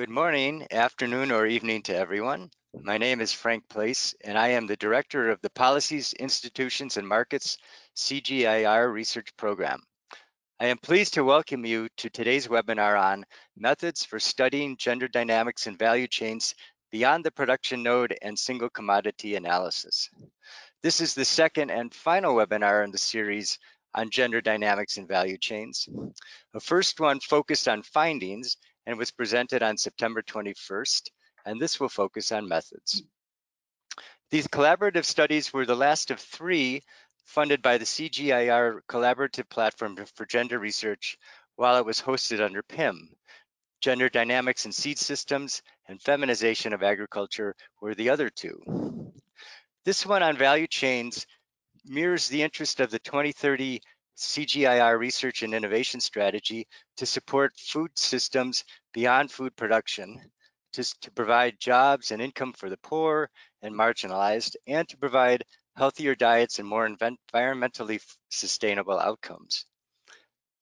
Good morning, afternoon, or evening to everyone. My name is Frank Place, and I am the Director of the Policies, Institutions, and Markets CGIAR Research Program. I am pleased to welcome you to today's webinar on Methods for Studying Gender Dynamics and Value Chains Beyond the Production Node and Single Commodity Analysis. This is the second and final webinar in the series on gender dynamics and value chains. The first one focused on findings and was presented on September 21st, and this will focus on methods. These collaborative studies were the last of three funded by the CGIAR Collaborative Platform for Gender Research while it was hosted under PIM. Gender Dynamics in Seed Systems and Feminization of Agriculture were the other two. This one on value chains mirrors the interest of the 2030 CGIAR research and innovation strategy to support food systems beyond food production, to, to provide jobs and income for the poor and marginalized, and to provide healthier diets and more environmentally sustainable outcomes.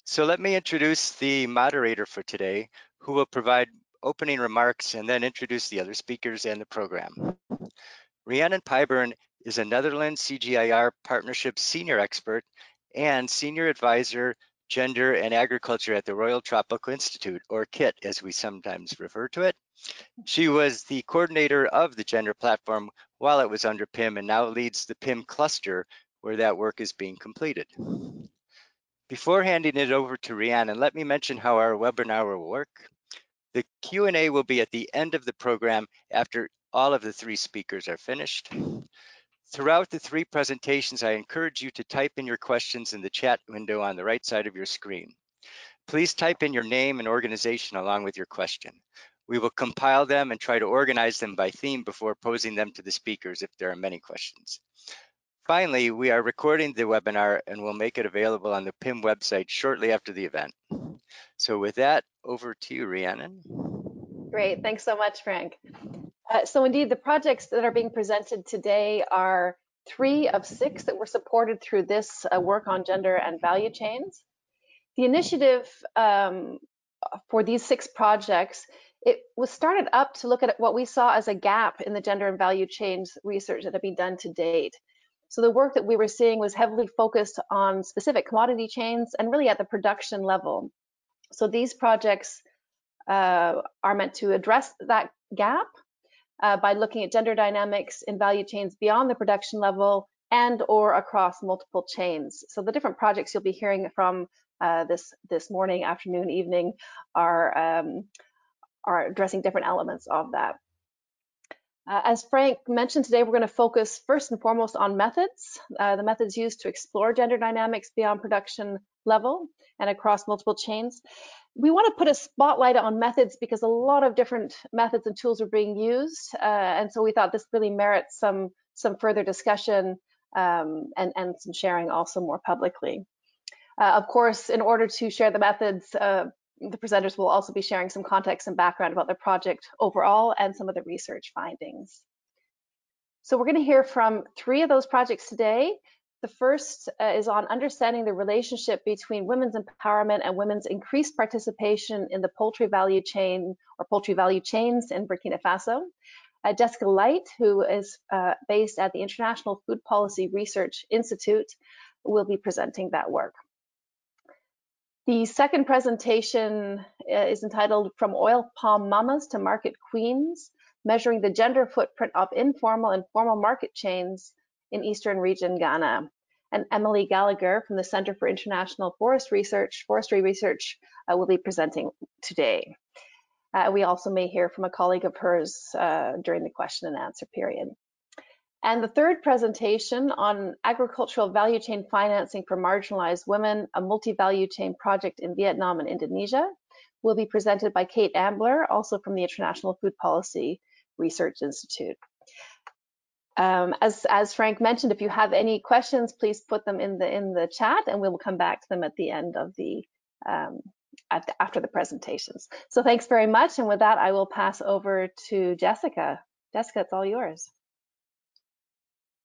So let me introduce the moderator for today, who will provide opening remarks and then introduce the other speakers and the program. Rhiannon Pyburn is a Netherlands CGIAR Partnership Senior Expert and Senior Advisor, Gender and Agriculture at the Royal Tropical Institute, or KIT as we sometimes refer to it. She was the coordinator of the gender platform while it was under PIM and now leads the PIM cluster where that work is being completed. Before handing it over to Rhiannon, let me mention how our webinar will work. The Q&A will be at the end of the program after all of the three speakers are finished. Throughout the three presentations, I encourage you to type in your questions in the chat window on the right side of your screen. Please type in your name and organization along with your question. We will compile them and try to organize them by theme before posing them to the speakers if there are many questions. Finally, we are recording the webinar and will make it available on the PIM website shortly after the event. So with that, over to you, Rhiannon. Great, thanks so much, Frank. Uh, so indeed, the projects that are being presented today are three of six that were supported through this uh, work on gender and value chains. The initiative um, for these six projects, it was started up to look at what we saw as a gap in the gender and value chains research that had been done to date. So the work that we were seeing was heavily focused on specific commodity chains and really at the production level. So these projects uh, are meant to address that gap uh, by looking at gender dynamics in value chains beyond the production level and or across multiple chains. So the different projects you'll be hearing from uh, this this morning, afternoon, evening are um, are addressing different elements of that. Uh, as Frank mentioned today, we're going to focus first and foremost on methods, uh, the methods used to explore gender dynamics beyond production level and across multiple chains we want to put a spotlight on methods because a lot of different methods and tools are being used. Uh, and so we thought this really merits some, some further discussion um, and, and some sharing also more publicly. Uh, of course, in order to share the methods, uh, the presenters will also be sharing some context and background about their project overall and some of the research findings. So we're going to hear from three of those projects today. The first uh, is on understanding the relationship between women's empowerment and women's increased participation in the poultry value chain or poultry value chains in Burkina Faso. Uh, Jessica Leight, who is uh, based at the International Food Policy Research Institute, will be presenting that work. The second presentation uh, is entitled From Oil Palm Mamas to Market Queens, Measuring the Gender Footprint of Informal and Formal Market Chains in Eastern Region Ghana. And Emily Gallagher from the Center for International Forest Research, Forestry Research uh, will be presenting today. Uh, we also may hear from a colleague of hers uh, during the question and answer period. And the third presentation on agricultural value chain financing for marginalized women, a multi-value chain project in Vietnam and Indonesia, will be presented by Kate Ambler, also from the International Food Policy Research Institute. Um, as, as Frank mentioned, if you have any questions, please put them in the in the chat, and we will come back to them at the end of the, um, the after the presentations. So thanks very much, and with that, I will pass over to Jessica. Jessica, it's all yours.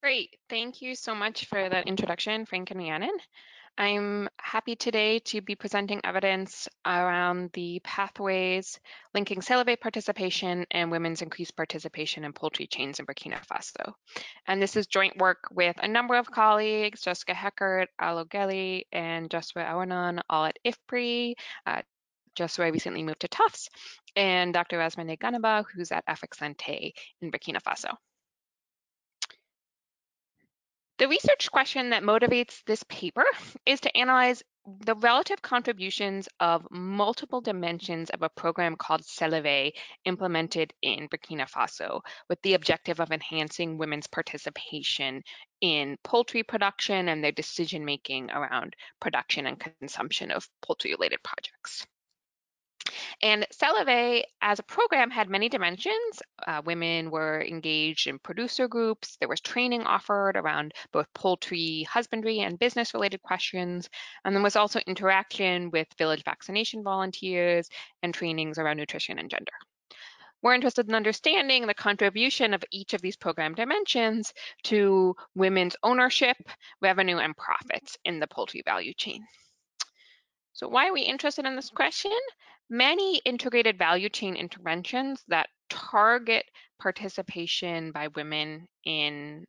Great, thank you so much for that introduction, Frank and Rhiannon. I'm happy today to be presenting evidence around the pathways linking SELEVER participation and women's increased participation in poultry chains in Burkina Faso. And this is joint work with a number of colleagues, Jessica Heckert, Aulo Gelli, and Josue Awonon, all at IFPRI. Uh, Josue recently moved to Tufts, and Dr. Rasmane Ganaba, who's at Afrique in Burkina Faso. The research question that motivates this paper is to analyze the relative contributions of multiple dimensions of a program called SELEVER implemented in Burkina Faso with the objective of enhancing women's participation in poultry production and their decision making around production and consumption of poultry related projects. And SELEVER as a program had many dimensions. Uh, women were engaged in producer groups. There was training offered around both poultry husbandry and business related questions. And there was also interaction with village vaccination volunteers and trainings around nutrition and gender. We're interested in understanding the contribution of each of these program dimensions to women's ownership, revenue, and profits in the poultry value chain. So why are we interested in this question? Many integrated value chain interventions that target participation by women in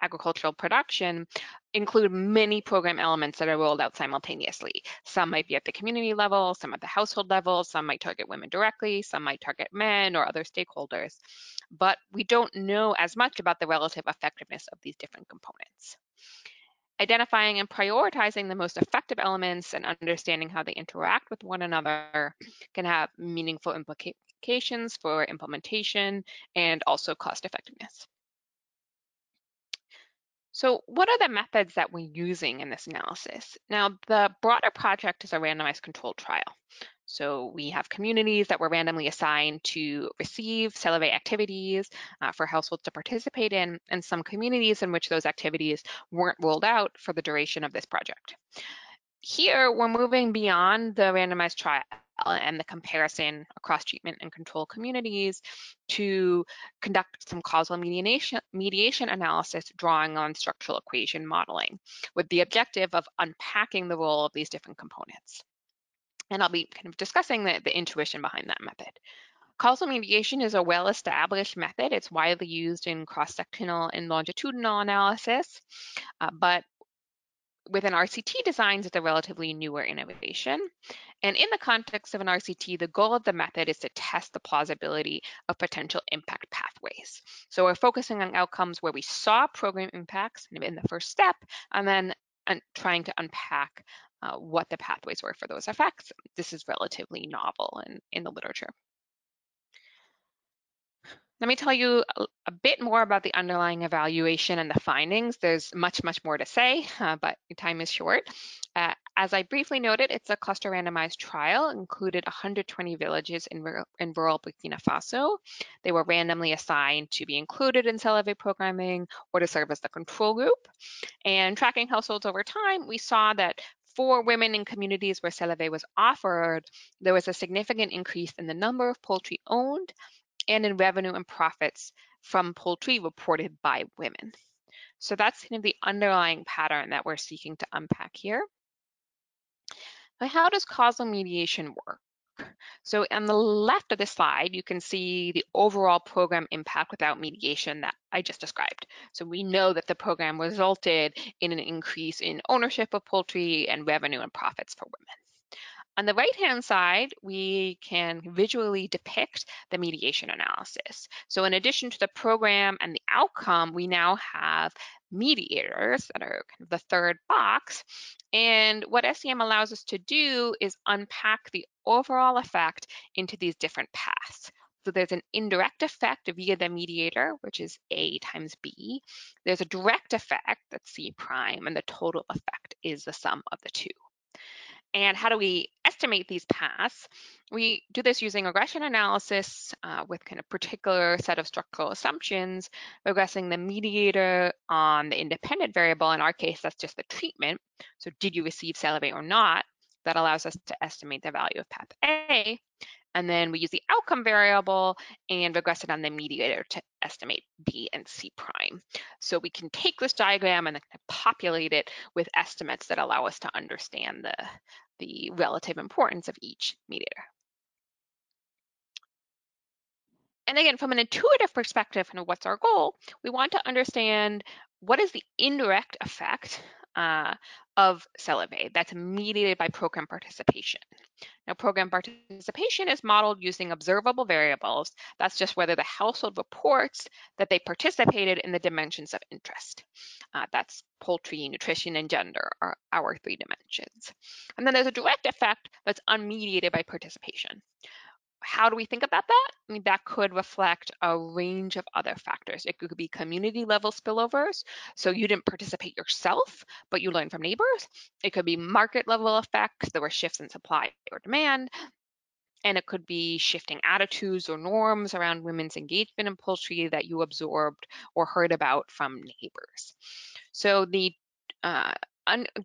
agricultural production include many program elements that are rolled out simultaneously. Some might be at the community level, some at the household level, some might target women directly, some might target men or other stakeholders. But we don't know as much about the relative effectiveness of these different components identifying and prioritizing the most effective elements and understanding how they interact with one another can have meaningful implications for implementation and also cost effectiveness. So what are the methods that we're using in this analysis? Now, the broader project is a randomized controlled trial. So we have communities that were randomly assigned to receive SELEVER activities uh, for households to participate in, and some communities in which those activities weren't rolled out for the duration of this project. Here, we're moving beyond the randomized trial and the comparison across treatment and control communities to conduct some causal mediation, mediation analysis drawing on structural equation modeling with the objective of unpacking the role of these different components. And I'll be kind of discussing the, the intuition behind that method. Causal mediation is a well-established method. It's widely used in cross-sectional and longitudinal analysis, uh, but within RCT designs, it's a relatively newer innovation. And in the context of an RCT, the goal of the method is to test the plausibility of potential impact pathways. So we're focusing on outcomes where we saw program impacts in the first step, and then trying to unpack uh, what the pathways were for those effects. This is relatively novel in, in the literature. Let me tell you a, bit more about the underlying evaluation and the findings. There's much, much more to say, uh, but time is short. Uh, as I briefly noted, it's a cluster randomized trial, included 120 villages in, in rural Burkina Faso. They were randomly assigned to be included in SELEVER programming or to serve as the control group. And tracking households over time, we saw that for women in communities where SELEVER was offered, there was a significant increase in the number of poultry owned and in revenue and profits from poultry reported by women. So that's kind of the underlying pattern that we're seeking to unpack here. But how does causal mediation work? So on the left of the slide, you can see the overall program impact without mediation that I just described. So we know that the program resulted in an increase in ownership of poultry and revenue and profits for women. On the right-hand side, we can visually depict the mediation analysis. So in addition to the program and the outcome, we now have mediators that are kind of the third box. And what SEM allows us to do is unpack the overall effect into these different paths. So there's an indirect effect via the mediator, which is A times B. There's a direct effect, that's C prime, and the total effect is the sum of the two. And how do we estimate these paths? We do this using regression analysis uh, with kind of particular set of structural assumptions, regressing the mediator on the independent variable. In our case, that's just the treatment. So did you receive SELEVER or not? That allows us to estimate the value of path A. And then we use the outcome variable and regress it on the mediator to estimate B and C prime. So we can take this diagram and populate it with estimates that allow us to understand the, the relative importance of each mediator. And again, from an intuitive perspective, and what's our goal? We want to understand what is the indirect effect uh, of SELEVER that's mediated by program participation. Now, program participation is modeled using observable variables. That's just whether the household reports that they participated in the dimensions of interest. Uh, that's poultry, nutrition, and gender are our three dimensions. And then there's a direct effect that's unmediated by participation how do we think about that? I mean, that could reflect a range of other factors. It could be community level spillovers. So you didn't participate yourself, but you learned from neighbors. It could be market level effects. There were shifts in supply or demand. And it could be shifting attitudes or norms around women's engagement in poultry that you absorbed or heard about from neighbors. So the uh,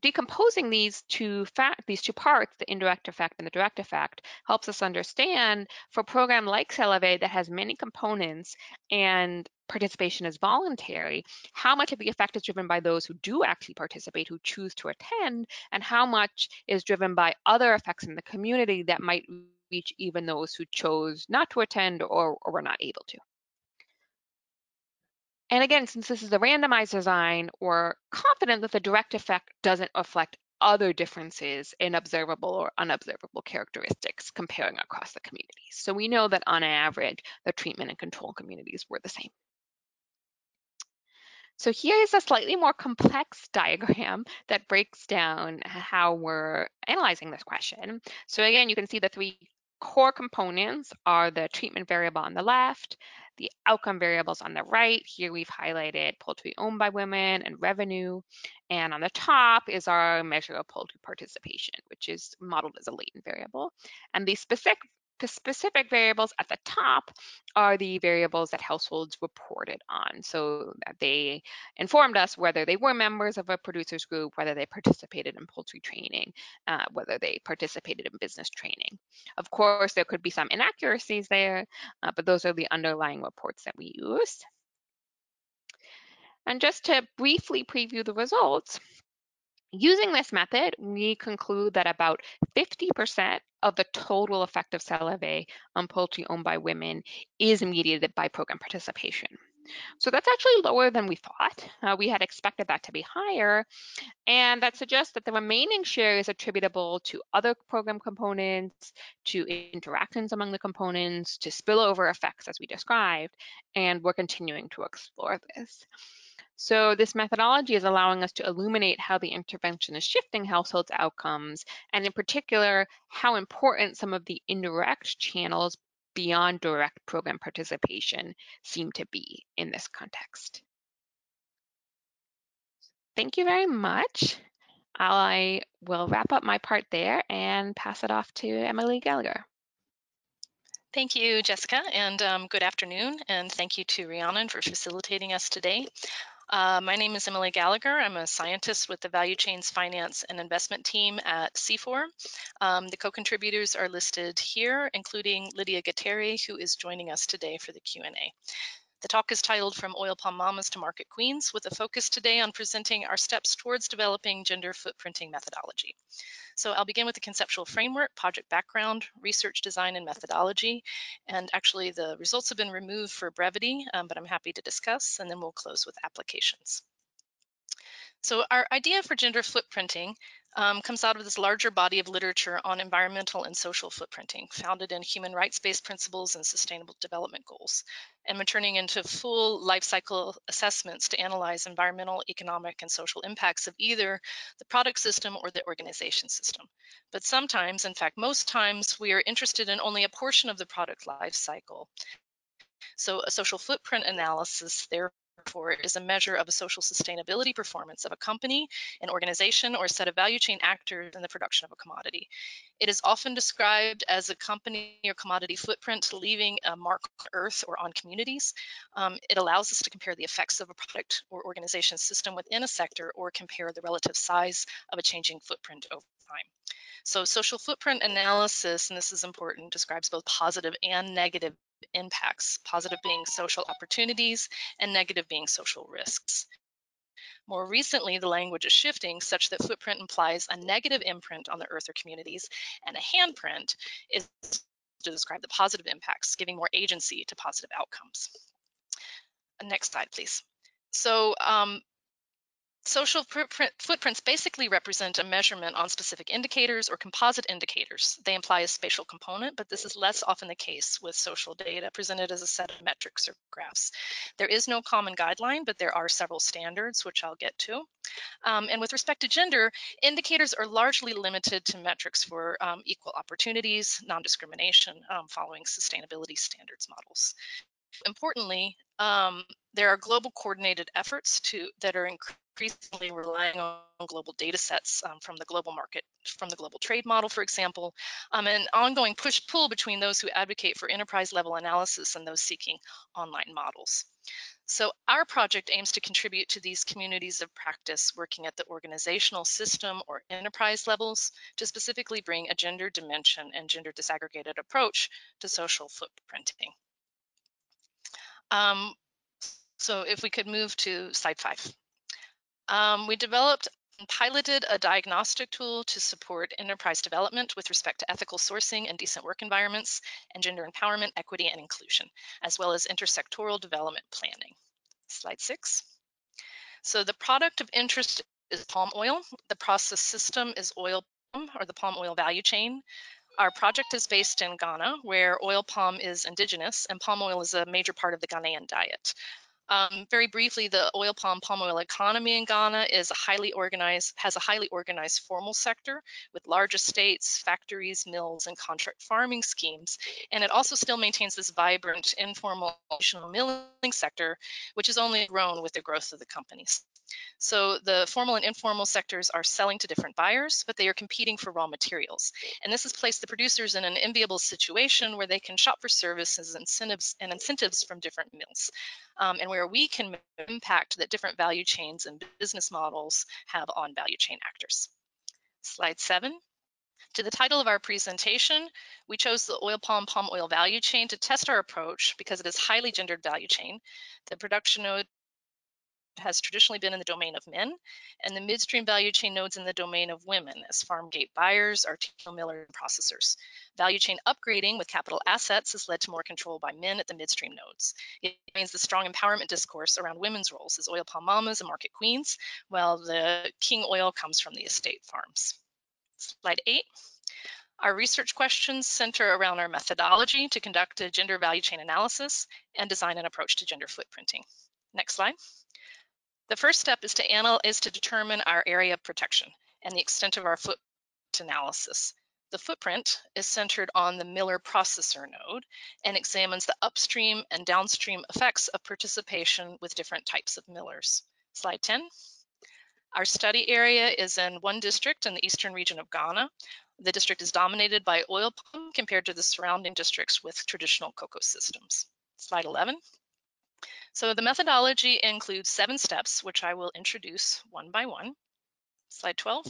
decomposing these two fact these two parts, the indirect effect and the direct effect, helps us understand for a program like SELEVER that has many components and participation is voluntary, how much of the effect is driven by those who do actually participate, who choose to attend, and how much is driven by other effects in the community that might reach even those who chose not to attend or, or were not able to. And again, since this is a randomized design, we're confident that the direct effect doesn't reflect other differences in observable or unobservable characteristics comparing across the communities. So we know that on average, the treatment and control communities were the same. So here is a slightly more complex diagram that breaks down how we're analyzing this question. So again, you can see the three core components are the treatment variable on the left, the outcome variables on the right. Here we've highlighted poultry owned by women and revenue. And on the top is our measure of poultry participation, which is modeled as a latent variable. And the specific specific variables at the top are the variables that households reported on. So they informed us whether they were members of a producers group, whether they participated in poultry training, uh, whether they participated in business training. Of course, there could be some inaccuracies there, uh, but those are the underlying reports that we used. And just to briefly preview the results, Using this method, we conclude that about 50% of the total effect of SELEVER on poultry owned by women is mediated by program participation. So that's actually lower than we thought. Uh, we had expected that to be higher, and that suggests that the remaining share is attributable to other program components, to interactions among the components, to spillover effects as we described, and we're continuing to explore this. So this methodology is allowing us to illuminate how the intervention is shifting households' outcomes, and in particular, how important some of the indirect channels beyond direct program participation seem to be in this context. Thank you very much. I will wrap up my part there and pass it off to Emily Gallagher. Thank you, Jessica, and um, good afternoon, and thank you to Rhiannon for facilitating us today. Uh, my name is Emily Gallagher. I'm a scientist with the Value Chains Finance and Investment team at CIFOR. Um, the co-contributors are listed here, including Lydia Gatere, who is joining us today for the Q&A. The talk is titled From Oil Palm Mamas to Market Queens, with a focus today on presenting our steps towards developing gender footprinting methodology. So I'll begin with the conceptual framework, project background, research design, and methodology. And actually the results have been removed for brevity, um, but I'm happy to discuss, and then we'll close with applications. So our idea for gender footprinting um, comes out of this larger body of literature on environmental and social footprinting, founded in human rights-based principles and sustainable development goals, and maturing into full life cycle assessments to analyze environmental, economic, and social impacts of either the product system or the organization system. But sometimes, in fact, most times, we are interested in only a portion of the product life cycle. So a social footprint analysis, therefore, therefore is a measure of a social sustainability performance of a company, an organization, or a set of value chain actors in the production of a commodity. It is often described as a company or commodity footprint leaving a mark on earth or on communities. Um, it allows us to compare the effects of a product or organization system within a sector or compare the relative size of a changing footprint over time. So social footprint analysis, and this is important, describes both positive and negative impacts, positive being social opportunities and negative being social risks. More recently, the language is shifting such that footprint implies a negative imprint on the earth or communities, and a handprint is to describe the positive impacts, giving more agency to positive outcomes. Next slide, please. So um, Social footprints basically represent a measurement on specific indicators or composite indicators. They imply a spatial component, but this is less often the case with social data presented as a set of metrics or graphs. There is no common guideline, but there are several standards, which I'll get to. Um, and with respect to gender, indicators are largely limited to metrics for um, equal opportunities, non-discrimination, um, following sustainability standards models. Importantly, um, there are global coordinated efforts to that are increasingly relying on global data sets um, from the global market, from the global trade model, for example, um, ongoing push-pull between those who advocate for enterprise-level analysis and those seeking online models. So our project aims to contribute to these communities of practice working at the organizational system or enterprise levels to specifically bring a gender dimension and gender disaggregated approach to social footprinting. Um, so if we could move to slide five. Um, we developed and piloted a diagnostic tool to support enterprise development with respect to ethical sourcing and decent work environments and gender empowerment, equity, and inclusion, as well as intersectoral development planning. Slide six. So the product of interest is palm oil. The process system is oil palm or the palm oil value chain. Our project is based in Ghana, where oil palm is indigenous and palm oil is a major part of the Ghanaian diet. Um, very briefly, the oil palm palm oil economy in Ghana is a highly organized, has a highly organized formal sector with large estates, factories, mills, and contract farming schemes. And it also still maintains this vibrant informal milling sector, which has only grown with the growth of the companies. So the formal and informal sectors are selling to different buyers, but they are competing for raw materials. And this has placed the producers in an enviable situation where they can shop for services, incentives, and incentives from different mills, um, and where we can impact that different value chains and business models have on value chain actors. Slide seven. To the title of our presentation, we chose the oil palm palm oil value chain to test our approach because it is highly gendered value chain. The production node has traditionally been in the domain of men, and the midstream value chain nodes in the domain of women as farm gate buyers, artisanal millers, and processors. Value chain upgrading with capital assets has led to more control by men at the midstream nodes. It means the strong empowerment discourse around women's roles as oil palm mamas and market queens, while the king oil comes from the estate farms. Slide eight. Our research questions center around our methodology to conduct a gender value chain analysis and design an approach to gender footprinting. Next slide. The first step is to, anal is to determine our area of protection and the extent of our footprint analysis. The footprint is centered on the Miller processor node and examines the upstream and downstream effects of participation with different types of millers. Slide 10. Our study area is in one district in the eastern region of Ghana. The district is dominated by oil palm compared to the surrounding districts with traditional cocoa systems. Slide 11. So the methodology includes seven steps, which I will introduce one by one. Slide 12.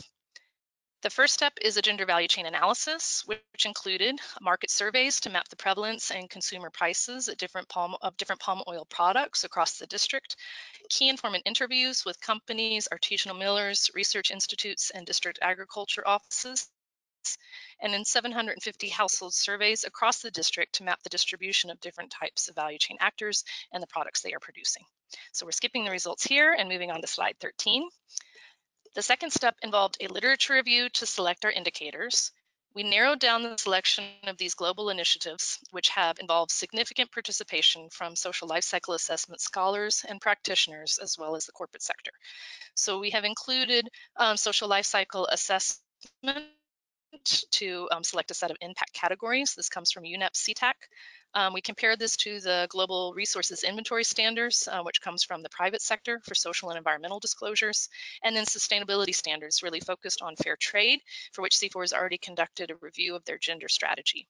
The first step is a gender value chain analysis, which included market surveys to map the prevalence and consumer prices different palm, of different palm oil products across the district, key informant interviews with companies, artisanal millers, research institutes, and district agriculture offices, and in 750 household surveys across the district to map the distribution of different types of value chain actors and the products they are producing. So we're skipping the results here and moving on to slide 13. The second step involved a literature review to select our indicators. We narrowed down the selection of these global initiatives, which have involved significant participation from social life cycle assessment scholars and practitioners, as well as the corporate sector. So we have included um, social life cycle assessment to um, select a set of impact categories. This comes from UNEP SETAC. Um, we compared this to the Global Resources Inventory Standards, uh, which comes from the private sector for social and environmental disclosures, and then sustainability standards really focused on fair trade, for which CIFOR has already conducted a review of their gender strategy.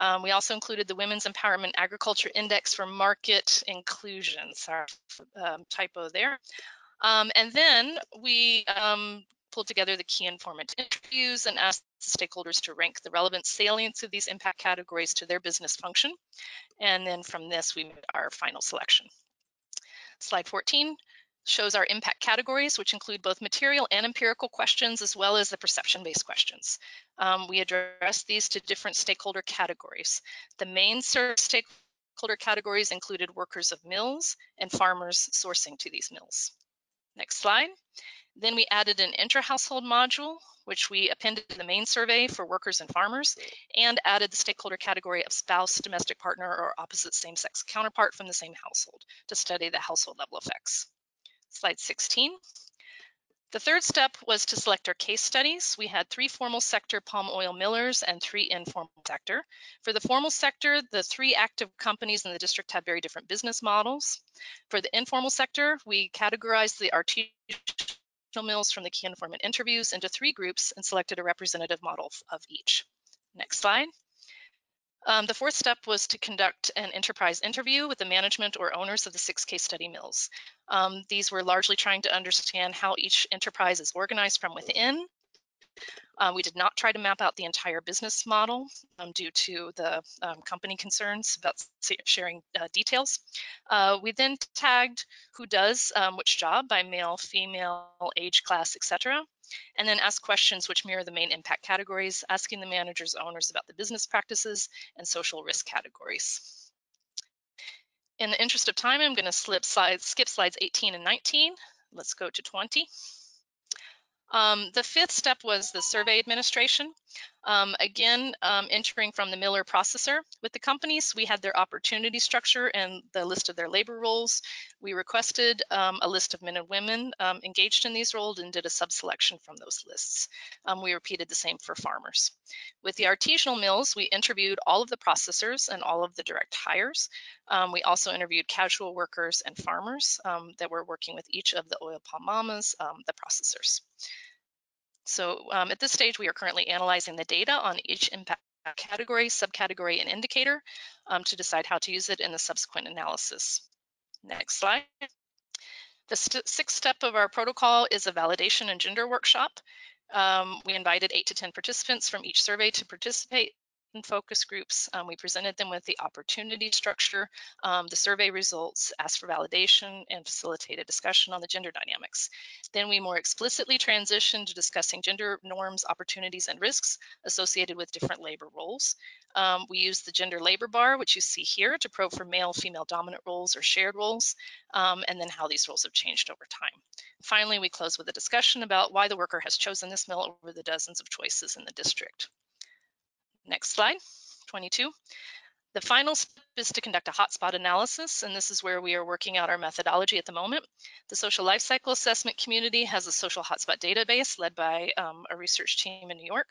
Um, we also included the Women's Empowerment Agriculture Index for Market Inclusion. Sorry, um, typo there. Um, and then we um, pulled together the key informant interviews and asked stakeholders to rank the relevant salience of these impact categories to their business function. And then from this, we made our final selection. Slide 14 shows our impact categories, which include both material and empirical questions, as well as the perception-based questions. Um, we address these to different stakeholder categories. The main stakeholder categories included workers of mills and farmers sourcing to these mills. Next slide. Then we added an intra-household module, which we appended to the main survey for workers and farmers, and added the stakeholder category of spouse, domestic partner, or opposite same-sex counterpart from the same household to study the household level effects. Slide 16. The third step was to select our case studies. We had three formal sector palm oil millers and three informal sector. For the formal sector, the three active companies in the district had very different business models. For the informal sector, we categorized the artisanal mills from the key informant interviews into three groups and selected a representative model of each. Next slide. Um, the fourth step was to conduct an enterprise interview with the management or owners of the six case study mills. Um, these were largely trying to understand how each enterprise is organized from within. Uh, we did not try to map out the entire business model um, due to the um, company concerns about sharing uh, details. Uh, we then tagged who does um, which job by male, female, age class, etc and then asked questions which mirror the main impact categories, asking the managers owners about the business practices and social risk categories. In the interest of time, I'm going to slides, skip slides 18 and 19. Let's go to 20. Um, the fifth step was the survey administration. Um, again, um, entering from the Miller processor. With the companies, we had their opportunity structure and the list of their labor roles. We requested um, a list of men and women um, engaged in these roles and did a sub-selection from those lists. Um, we repeated the same for farmers. With the artisanal mills, we interviewed all of the processors and all of the direct hires. Um, we also interviewed casual workers and farmers that were working with each of the oil palm mamas, the processors. So um, at this stage, we are currently analyzing the data on each impact category, subcategory, and indicator um, to decide how to use it in the subsequent analysis. Next slide. The sixth step of our protocol is a validation and gender workshop. Um, we invited eight to 10 participants from each survey to participate in focus groups. Um, we presented them with the opportunity structure, um, the survey results, asked for validation, and facilitated discussion on the gender dynamics. Then we more explicitly transitioned to discussing gender norms, opportunities, and risks associated with different labor roles. Um, we used the gender labor bar, which you see here, to probe for male, female dominant roles or shared roles, um, and then how these roles have changed over time. Finally, we close with a discussion about why the worker has chosen this mill over the dozens of choices in the district. Next slide, 22. The final step is to conduct a hotspot analysis, and this is where we are working out our methodology at the moment. The social life cycle assessment community has a social hotspot database led by um, a research team in New York.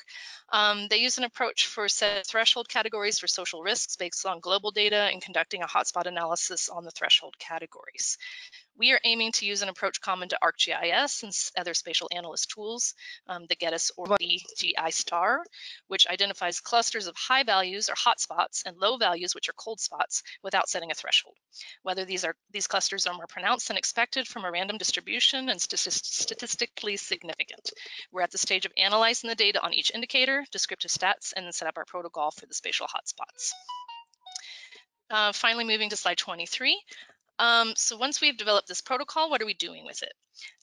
Um, they use an approach for set threshold categories for social risks based on global data and conducting a hotspot analysis on the threshold categories. We are aiming to use an approach common to ArcGIS and other spatial analyst tools, um, the Getis or the GI star, which identifies clusters of high values or hotspots and low values, which are cold spots, without setting a threshold. Whether these are these clusters are more pronounced than expected from a random distribution and statistically significant. We're at the stage of analyzing the data on each indicator, descriptive stats, and then set up our protocol for the spatial hotspots. Uh, finally, moving to slide 23, um, so once we've developed this protocol, what are we doing with it?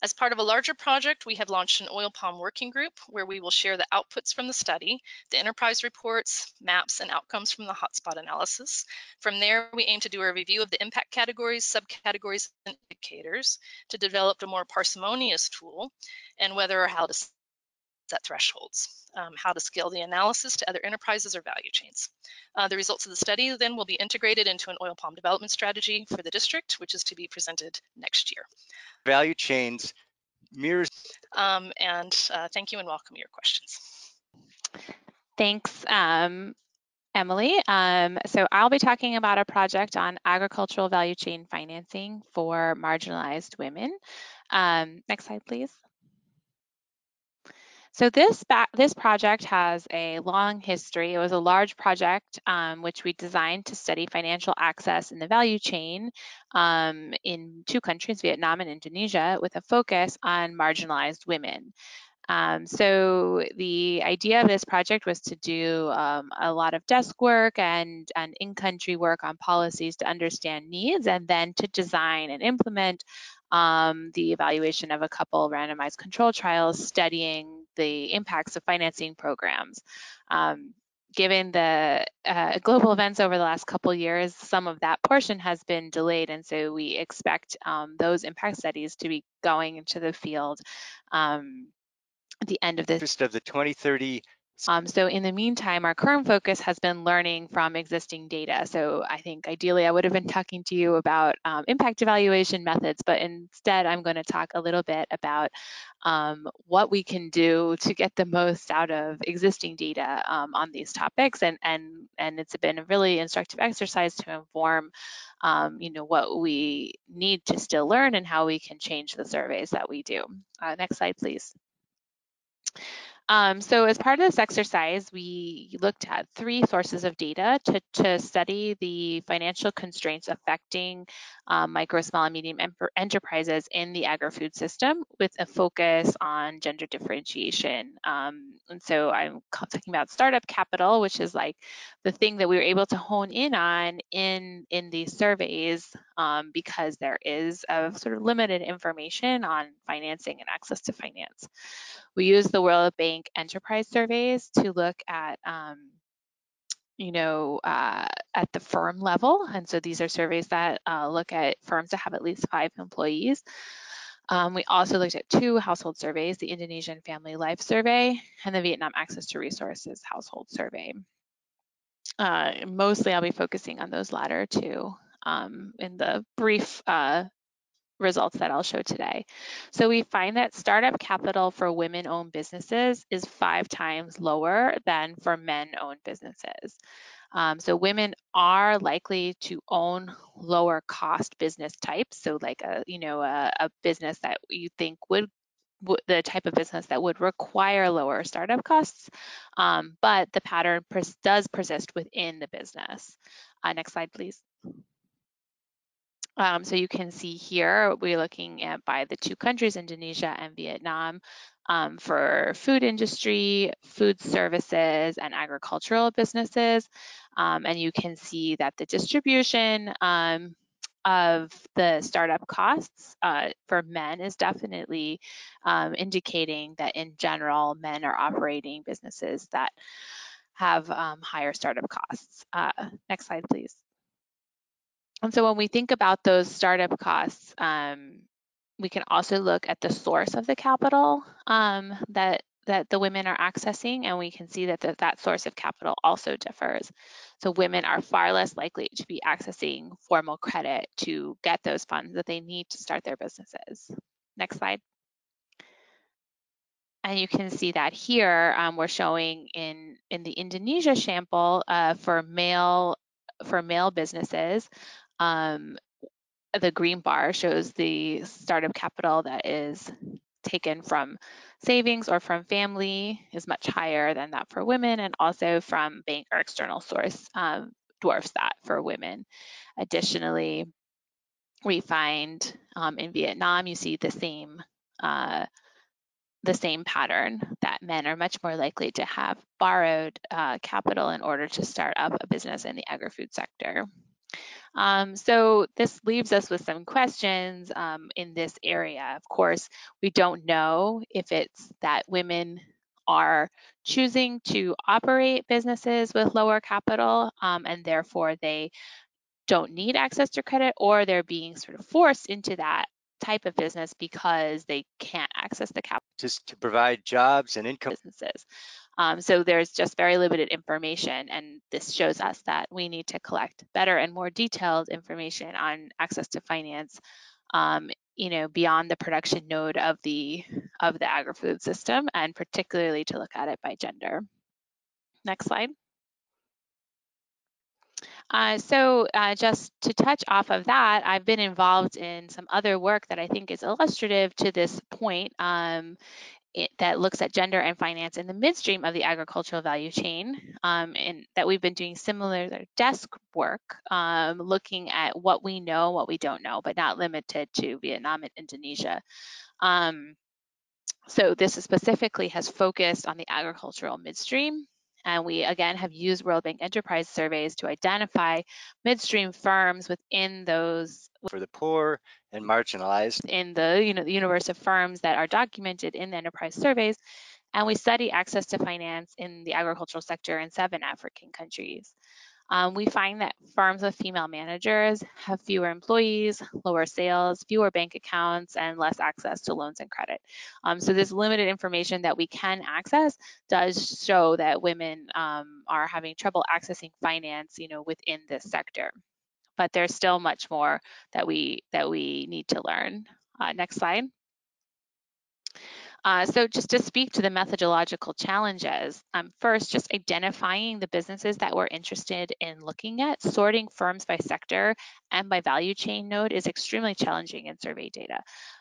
As part of a larger project, we have launched an oil palm working group where we will share the outputs from the study, the enterprise reports, maps, and outcomes from the hotspot analysis. From there, we aim to do a review of the impact categories, subcategories, and indicators to develop a more parsimonious tool and whether or how to set thresholds, um, how to scale the analysis to other enterprises or value chains. Uh, the results of the study then will be integrated into an oil palm development strategy for the district, which is to be presented next year. Value chains mirrors. Um, and uh, thank you and welcome your questions. Thanks, um, Emily. Um, so I'll be talking about a project on agricultural value chain financing for marginalized women. Um, next slide, please. So this this project has a long history. It was a large project um, which we designed to study financial access in the value chain um, in two countries, Vietnam and Indonesia, with a focus on marginalized women. Um, so the idea of this project was to do um, a lot of desk work and, and in-country work on policies to understand needs and then to design and implement um, the evaluation of a couple randomized control trials studying the impacts of financing programs. Um, given the uh, global events over the last couple years, some of that portion has been delayed, and so we expect um, those impact studies to be going into the field um, the end of this. Of the 2030 Um, so in the meantime, our current focus has been learning from existing data. So I think ideally I would have been talking to you about um, impact evaluation methods, but instead I'm going to talk a little bit about um, what we can do to get the most out of existing data um, on these topics. And, and, and it's been a really instructive exercise to inform um, you know, what we need to still learn and how we can change the surveys that we do. Uh, next slide, please. Um, so as part of this exercise, we looked at three sources of data to, to study the financial constraints affecting um, micro, small, and medium enterprises in the agri-food system with a focus on gender differentiation. Um, and so I'm talking about startup capital, which is like the thing that we were able to hone in on in, in these surveys um, because there is a sort of limited information on financing and access to finance. We use the World Bank enterprise surveys to look at um, you know, uh, at the firm level. And so these are surveys that uh, look at firms that have at least five employees. Um, we also looked at two household surveys, the Indonesian Family Life Survey and the Vietnam Access to Resources Household Survey. Uh, mostly I'll be focusing on those latter two um, in the brief uh, results that I'll show today. So we find that startup capital for women-owned businesses is five times lower than for men-owned businesses. Um, so women are likely to own lower cost business types. So like a, you know, a, a business that you think would the type of business that would require lower startup costs, um, but the pattern pers does persist within the business. Uh, next slide, please. Um, so you can see here, we're looking at by the two countries, Indonesia and Vietnam, um, for food industry, food services, and agricultural businesses. Um, and you can see that the distribution um, of the startup costs uh, for men is definitely um, indicating that in general, men are operating businesses that have um, higher startup costs. Uh, next slide, please. And so when we think about those startup costs, um, we can also look at the source of the capital um, that that the women are accessing, and we can see that the, that source of capital also differs. So women are far less likely to be accessing formal credit to get those funds that they need to start their businesses. Next slide. And you can see that here um, we're showing in, in the Indonesia sample uh, for male for male businesses, um, the green bar shows the startup capital that is taken from savings or from family is much higher than that for women and also from bank or external source um, dwarfs that for women. Additionally, we find um, in Vietnam, you see the same uh, the same pattern that men are much more likely to have borrowed uh, capital in order to start up a business in the agri-food sector. Um, so this leaves us with some questions um, in this area. Of course, we don't know if it's that women are choosing to operate businesses with lower capital um, and therefore they don't need access to credit or they're being sort of forced into that type of business because they can't access the capital. Just to provide jobs and income. Businesses. Um, so there's just very limited information, and this shows us that we need to collect better and more detailed information on access to finance, um, you know, beyond the production node of the of the agri-food system, and particularly to look at it by gender. Next slide. Uh, so uh, just to touch off of that, I've been involved in some other work that I think is illustrative to this point. Um, it, that looks at gender and finance in the midstream of the agricultural value chain, um, and that we've been doing similar desk work, um, looking at what we know, what we don't know, but not limited to Vietnam and Indonesia. Um, so this specifically has focused on the agricultural midstream. And we again have used World Bank enterprise surveys to identify midstream firms within those for the poor and marginalized in the you know the universe of firms that are documented in the enterprise surveys. And we study access to finance in the agricultural sector in seven African countries. Um, we find that firms with female managers have fewer employees, lower sales, fewer bank accounts, and less access to loans and credit. Um, so this limited information that we can access does show that women um, are having trouble accessing finance, you know, within this sector. But there's still much more that we that we need to learn. Uh, next slide. Uh, so just to speak to the methodological challenges, um, first, just identifying the businesses that we're interested in looking at, sorting firms by sector and by value chain node is extremely challenging in survey data.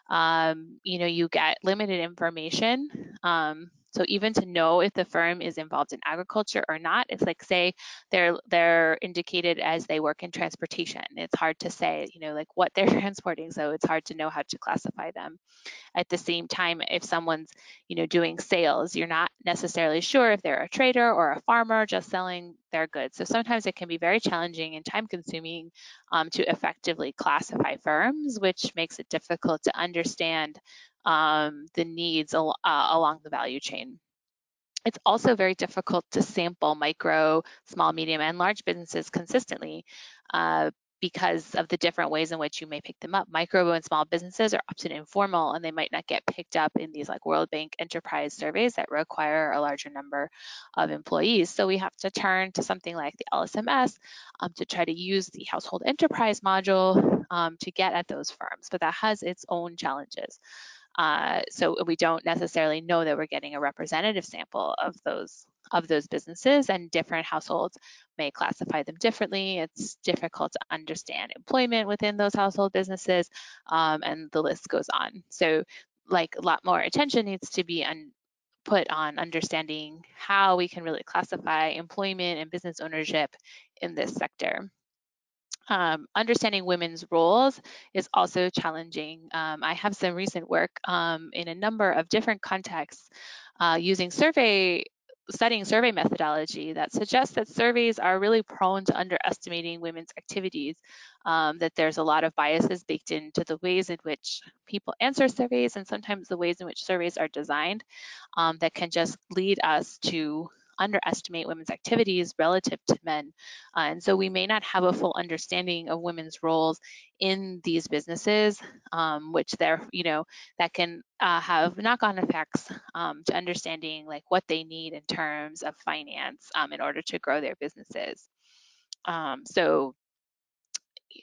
Um, you know, you get limited information. Um, so even to know if the firm is involved in agriculture or not, it's like say they're they're indicated as they work in transportation. It's hard to say, you know, like what they're transporting. So it's hard to know how to classify them. At the same time, if someone's, you know, doing sales, you're not necessarily sure if they're a trader or a farmer just selling their goods. So sometimes it can be very challenging and time consuming um, to effectively classify firms, which makes it difficult to understand um, the needs al uh, along the value chain. It's also very difficult to sample micro, small, medium, and large businesses consistently uh, because of the different ways in which you may pick them up. Micro and small businesses are often informal and they might not get picked up in these like World Bank enterprise surveys that require a larger number of employees. So we have to turn to something like the LSMS um, to try to use the household enterprise module um, to get at those firms, but that has its own challenges. Uh, so we don't necessarily know that we're getting a representative sample of those of those businesses and different households may classify them differently. It's difficult to understand employment within those household businesses um, and the list goes on. So like a lot more attention needs to be put on understanding how we can really classify employment and business ownership in this sector um, understanding women's roles is also challenging. Um, I have some recent work um, in a number of different contexts uh, using survey studying survey methodology that suggests that surveys are really prone to underestimating women's activities, um, that there's a lot of biases baked into the ways in which people answer surveys and sometimes the ways in which surveys are designed um, that can just lead us to underestimate women's activities relative to men. Uh, and so we may not have a full understanding of women's roles in these businesses, um, which they're, you know, that can uh, have knock-on effects um, to understanding like what they need in terms of finance um, in order to grow their businesses. Um, so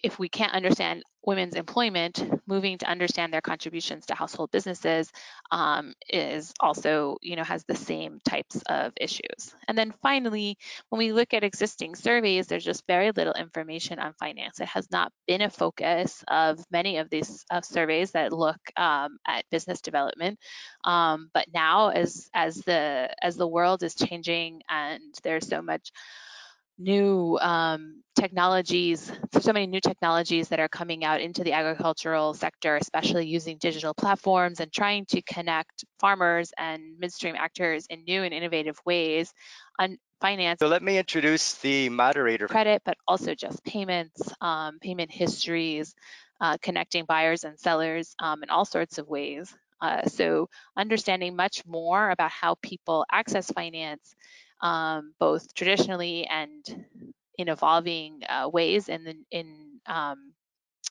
if we can't understand women's employment, moving to understand their contributions to household businesses um, is also, you know, has the same types of issues. And then finally, when we look at existing surveys, there's just very little information on finance. It has not been a focus of many of these uh, surveys that look um, at business development. Um, but now, as as the as the world is changing and there's so much new um, technologies, so many new technologies that are coming out into the agricultural sector, especially using digital platforms and trying to connect farmers and midstream actors in new and innovative ways on finance. So let me introduce the moderator. Credit, but also just payments, um, payment histories, uh, connecting buyers and sellers um, in all sorts of ways. Uh, so understanding much more about how people access finance um, both traditionally and in evolving uh, ways in the in um,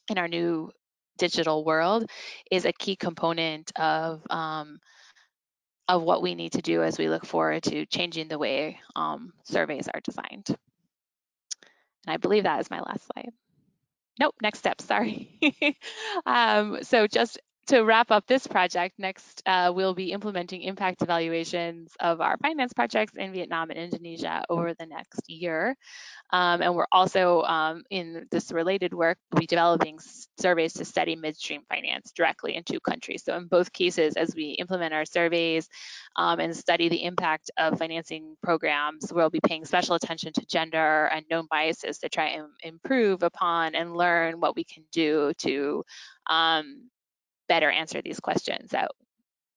in our new digital world is a key component of um, of what we need to do as we look forward to changing the way um, surveys are designed. And I believe that is my last slide. Nope, next step, sorry. um, so just to wrap up this project, next uh, we'll be implementing impact evaluations of our finance projects in Vietnam and Indonesia over the next year. Um, and we're also um, in this related work, we'll be developing surveys to study midstream finance directly in two countries. So in both cases, as we implement our surveys um, and study the impact of financing programs, we'll be paying special attention to gender and known biases to try and improve upon and learn what we can do to um, better answer these questions that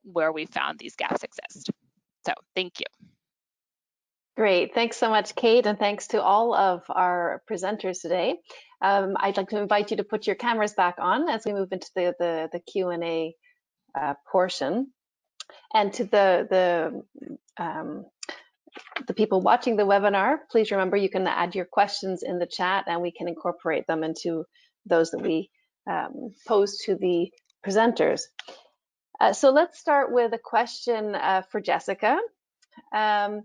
where we found these gaps exist. So thank you. Great, thanks so much, Kate, and thanks to all of our presenters today. Um, I'd like to invite you to put your cameras back on as we move into the, the, the Q&A uh, portion. And to the, the, um, the people watching the webinar, please remember you can add your questions in the chat and we can incorporate them into those that we um, pose to the presenters. Uh, so let's start with a question uh, for Jessica. Um,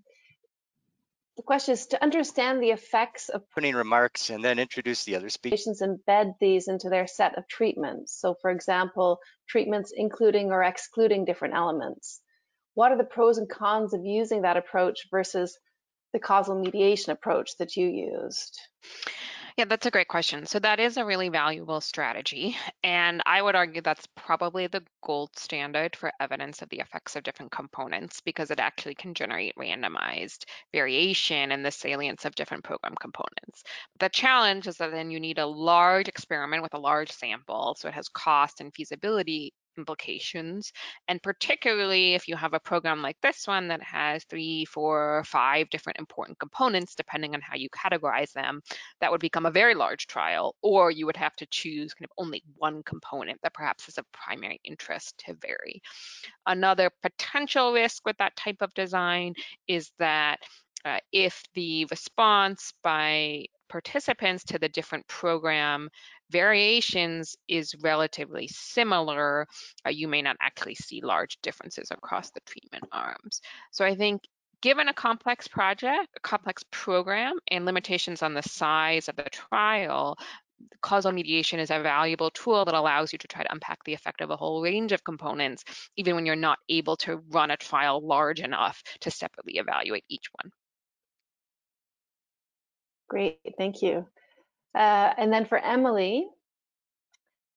the question is to understand the effects of opening remarks and then introduce the other speakers. patients embed these into their set of treatments. So for example, treatments including or excluding different elements. What are the pros and cons of using that approach versus the causal mediation approach that you used? Yeah, that's a great question. So that is a really valuable strategy. And I would argue that's probably the gold standard for evidence of the effects of different components because it actually can generate randomized variation in the salience of different program components. The challenge is that then you need a large experiment with a large sample. So it has cost and feasibility implications. And particularly if you have a program like this one that has three, four, five different important components, depending on how you categorize them, that would become a very large trial, or you would have to choose kind of only one component that perhaps is of primary interest to vary. Another potential risk with that type of design is that uh, if the response by participants to the different program variations is relatively similar, uh, you may not actually see large differences across the treatment arms. So I think given a complex project, a complex program, and limitations on the size of the trial, causal mediation is a valuable tool that allows you to try to unpack the effect of a whole range of components, even when you're not able to run a trial large enough to separately evaluate each one. Great, thank you. Uh, and then for Emily,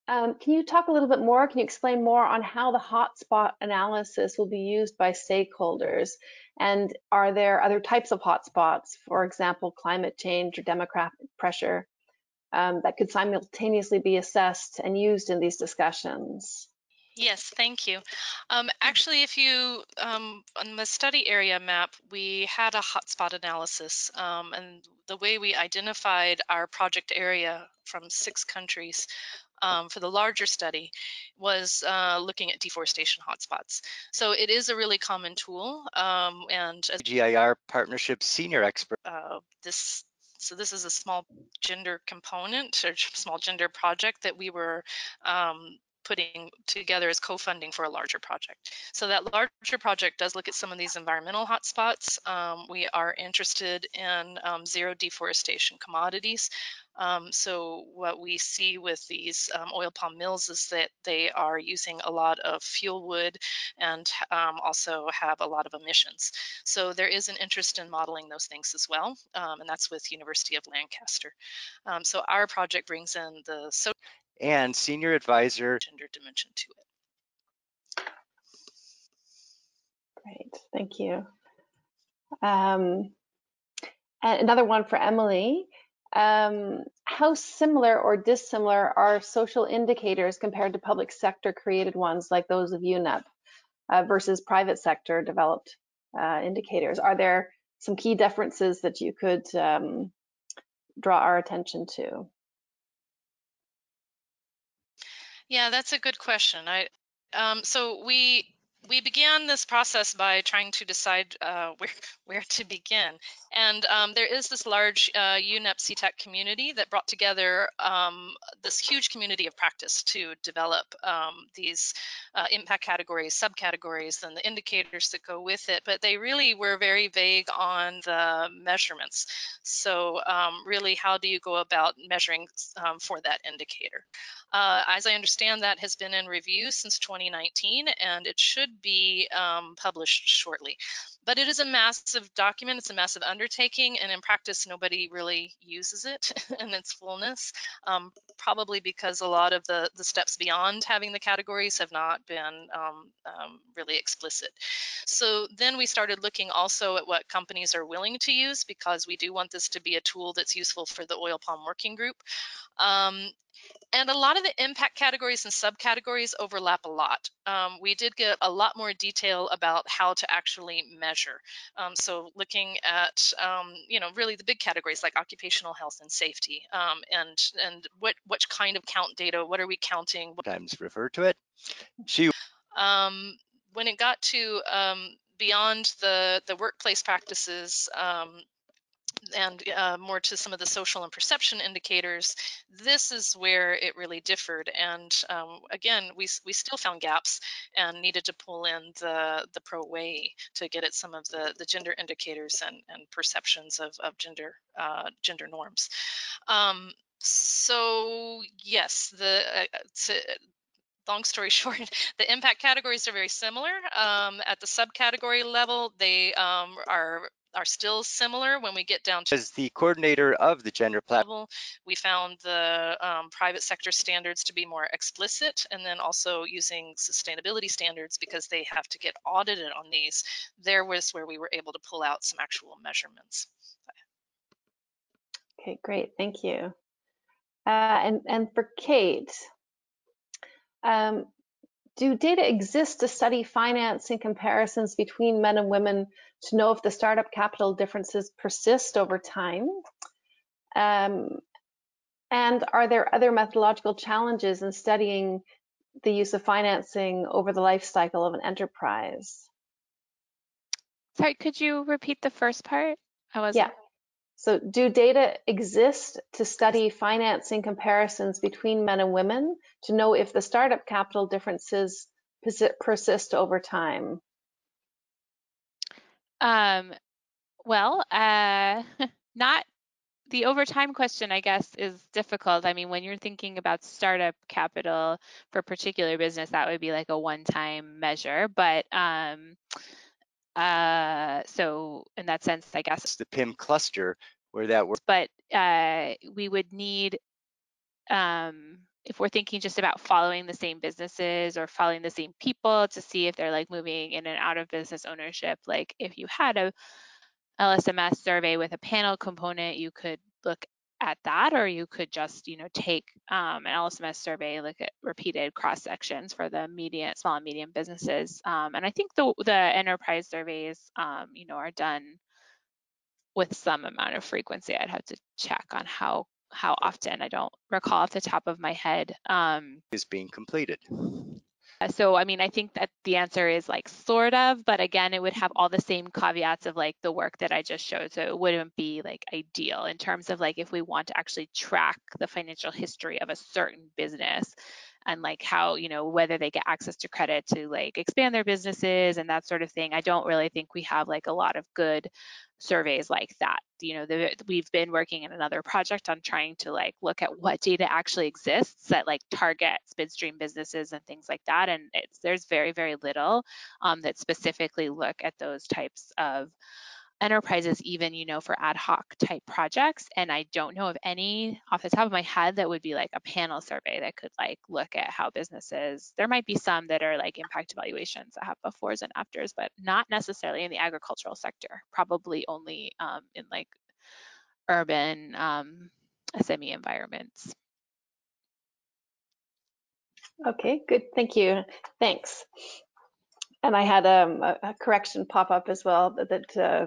um, can you talk a little bit more? Can you explain more on how the hotspot analysis will be used by stakeholders? And are there other types of hotspots, for example, climate change or demographic pressure, um, that could simultaneously be assessed and used in these discussions? Yes, thank you. Um, actually, if you, um, on the study area map, we had a hotspot analysis, um, and the way we identified our project area from six countries um, for the larger study was uh, looking at deforestation hotspots. So it is a really common tool, um, and as GIR Partnership Senior Expert. Uh, this so this is a small gender component or small gender project that we were um, putting together as co-funding for a larger project. So that larger project does look at some of these environmental hotspots. Um, we are interested in um, zero deforestation commodities. Um, so what we see with these um, oil palm mills is that they are using a lot of fuel wood and um, also have a lot of emissions. So there is an interest in modeling those things as well, um, and that's with University of Lancaster. so our project brings in the and senior advisor gender dimension to it. Great, thank you. Um, and another one for Emily. Um, how similar or dissimilar are social indicators compared to public sector created ones like those of UNEP uh, versus private sector developed uh, indicators? Are there some key differences that you could um, draw our attention to? Yeah, that's a good question. I um, so we we began this process by trying to decide uh, where where to begin, and um, there is this large uh, UNEP SETAC community that brought together um, this huge community of practice to develop um, these uh, impact categories, subcategories, and the indicators that go with it. But they really were very vague on the measurements. So um, really, how do you go about measuring um, for that indicator? Uh, as I understand, that has been in review since 2019, and it should be um, published shortly. But it is a massive document, it's a massive undertaking, and in practice, nobody really uses it in its fullness, um, probably because a lot of the, the steps beyond having the categories have not been um, um, really explicit. So then we started looking also at what companies are willing to use because we do want this to be a tool that's useful for the oil palm working group. Um, and a lot of the impact categories and subcategories overlap a lot. Um, we did get a lot more detail about how to actually measure. Um, so looking at, um, you know, really the big categories like occupational health and safety, um, and and what which kind of count data, what are we counting? What times refer to it. She. Um, when it got to um, beyond the the workplace practices and uh, more to some of the social and perception indicators, this is where it really differed. And um, again, we, we still found gaps and needed to pull in the, the pro-WEAI to get at some of the, the gender indicators and, and perceptions of, of gender, uh, gender norms. Um, so yes, the uh, to, long story short, the impact categories are very similar. Um, at the subcategory level, they um, are are still similar when we get down to as the coordinator of the gender platform we found the um, private sector standards to be more explicit and then also using sustainability standards because they have to get audited on these. There was where we were able to pull out some actual measurements. Okay great. Thank you. Uh, and and for kate um, do data exist to study financing comparisons between men and women to know if the startup capital differences persist over time? Um, and are there other methodological challenges in studying the use of financing over the life cycle of an enterprise? Sorry, could you repeat the first part? I was yeah. So do data exist to study financing comparisons between men and women to know if the startup capital differences persist over time? Um, well, uh, not the overtime question, I guess, is difficult. I mean, when you're thinking about startup capital for a particular business, that would be like a one-time measure. But um, uh, so in that sense, I guess it's the PIM cluster where that works. But uh, we would need, um, if we're thinking just about following the same businesses or following the same people to see if they're like moving in and out of business ownership, like if you had a LSMS survey with a panel component, you could look at that, or you could just, you know, take um, an LSMS survey, look at repeated cross sections for the medium, small and medium businesses. Um, and I think the the enterprise surveys, um, you know, are done with some amount of frequency. I'd have to check on how how often. I don't recall off the top of my head. Um, is being completed. Uh, so, I mean, I think that the answer is like sort of, but again, it would have all the same caveats of like the work that I just showed. So it wouldn't be like ideal in terms of like if we want to actually track the financial history of a certain business and like how, you know, whether they get access to credit to like expand their businesses and that sort of thing. I don't really think we have like a lot of good surveys like that. You know, the, we've been working in another project on trying to like look at what data actually exists that like targets midstream businesses and things like that. And it's there's very very little um, that specifically look at those types of enterprises even you know for ad hoc type projects and i don't know of any off the top of my head that would be like a panel survey that could like look at how businesses there might be some that are like impact evaluations that have befores and afters but not necessarily in the agricultural sector probably only um, in like urban um, sme environments. Okay good thank you thanks. And I had um, a, a, correction pop up as well that, that uh,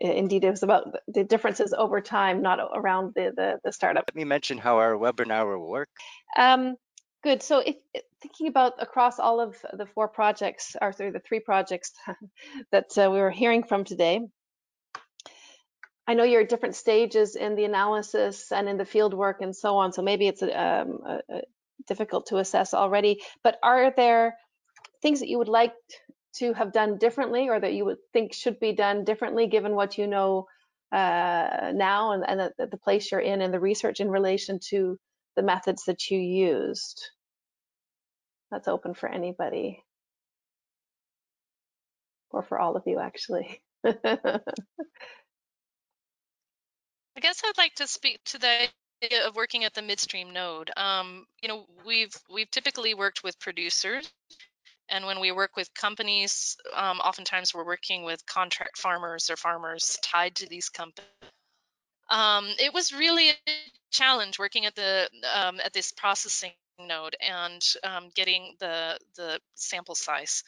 indeed it was about the differences over time, not around the, the, the startup. Let me mention how our webinar will work. Um, good. So if thinking about across all of the four projects, or through the three projects that uh, we were hearing from today, I know you're at different stages in the analysis and in the field work and so on, so maybe it's um, difficult to assess already, but are there things that you would like to have done differently or that you would think should be done differently given what you know uh, now and, and the, the, place you're in and the research in relation to the methods that you used? That's open for anybody or for all of you actually. I guess I'd like to speak to the idea of working at the midstream node. Um, you know, we've we've typically worked with producers and when we work with companies, um, oftentimes we're working with contract farmers or farmers tied to these companies. Um, it was really a challenge working at the um, at this processing node and um, getting the the sample size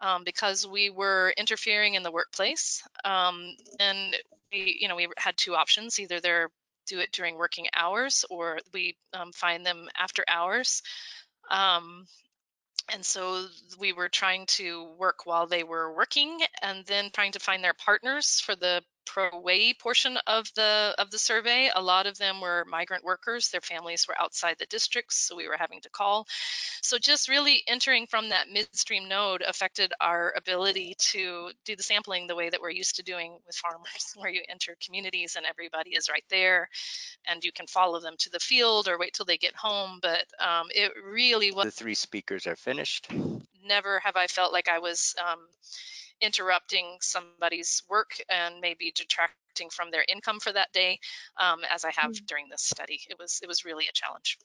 um, because we were interfering in the workplace um, and we you know we had two options either they're do it during working hours or we find them after hours um, and so we were trying to work while they were working and then trying to find their partners for the pro-WEAI portion of the of the survey. A lot of them were migrant workers. Their families were outside the districts so we were having to call. So just really entering from that midstream node affected our ability to do the sampling the way that we're used to doing with farmers where you enter communities and everybody is right there and you can follow them to the field or wait till they get home. But um, it really was The three speakers are finished. never have i felt like i was um, interrupting somebody's work and maybe detracting from their income for that day um, as i have during this study it was it was really a challenge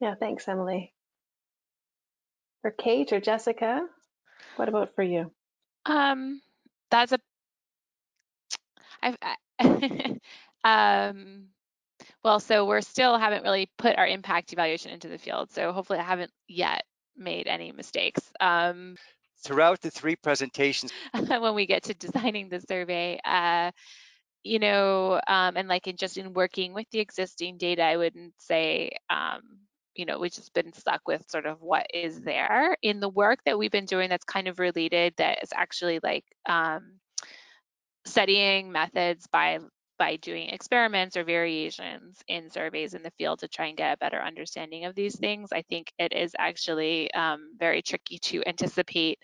Yeah, thanks, Emily. For Kate or Jessica, what about for you? Um, that's a. I've. I, um, well, so we're still haven't really put our impact evaluation into the field. So hopefully, I haven't yet made any mistakes. Um, Throughout the three presentations, when we get to designing the survey, uh, you know, um, and like in just in working with the existing data, I wouldn't say, um, you know, we've just been stuck with sort of what is there in the work that we've been doing that's kind of related that is actually like um, studying methods by by doing experiments or variations in surveys in the field to try and get a better understanding of these things. I think it is actually um, very tricky to anticipate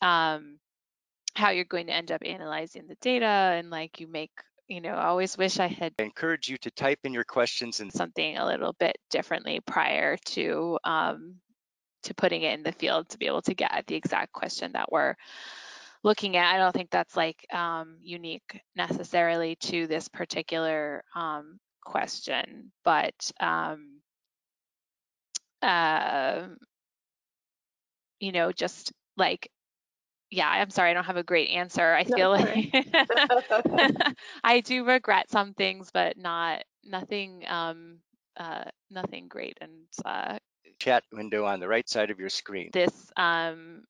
um, how you're going to end up analyzing the data and like you make you know, I always wish I had I encourage you to type in your questions and something a little bit differently prior to um, to putting it in the field to be able to get at the exact question that we're looking at. I don't think that's like um, unique necessarily to this particular um, question, but um, uh, you know, just like yeah, I'm sorry, I don't have a great answer. I No, feel like I do regret some things, but not nothing um uh nothing great. And uh chat window on the right side of your screen. this um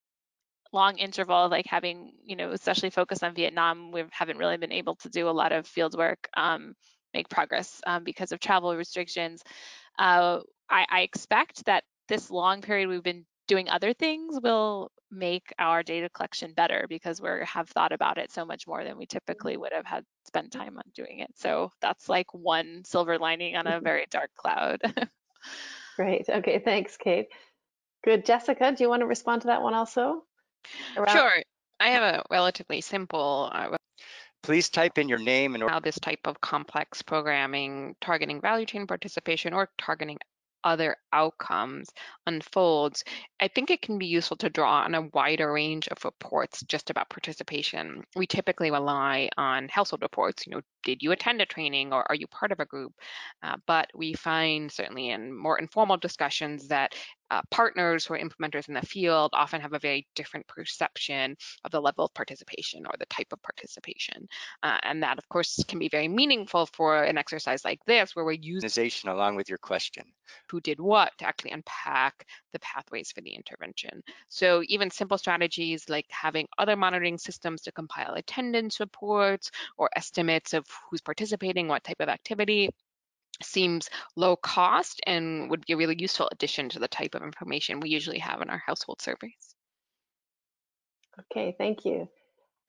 long interval of like having, you know, especially focused on Vietnam, we haven't really been able to do a lot of field work, um, make progress um, because of travel restrictions. Uh, I, I expect that this long period we've been doing other things will make our data collection better because we have thought about it so much more than we typically would have had spent time on doing it. So that's like one silver lining on a very dark cloud. Great. Okay, thanks, Kate. Good. Jessica, do you want to respond to that one also? Around- Sure. I have a relatively simple uh, Please type in your name and how this type of complex programming targeting value chain participation or targeting other outcomes unfolds, I think it can be useful to draw on a wider range of reports just about participation. We typically rely on household reports, you know, did you attend a training or are you part of a group? Uh, but we find certainly in more informal discussions that uh, partners who are implementers in the field often have a very different perception of the level of participation or the type of participation. Uh, and that, of course, can be very meaningful for an exercise like this, where we're using organization along with your question. who did what to actually unpack the pathways for the intervention. So even simple strategies like having other monitoring systems to compile attendance reports or estimates of who's participating, what type of activity, seems low cost and would be a really useful addition to the type of information we usually have in our household surveys. Okay, thank you.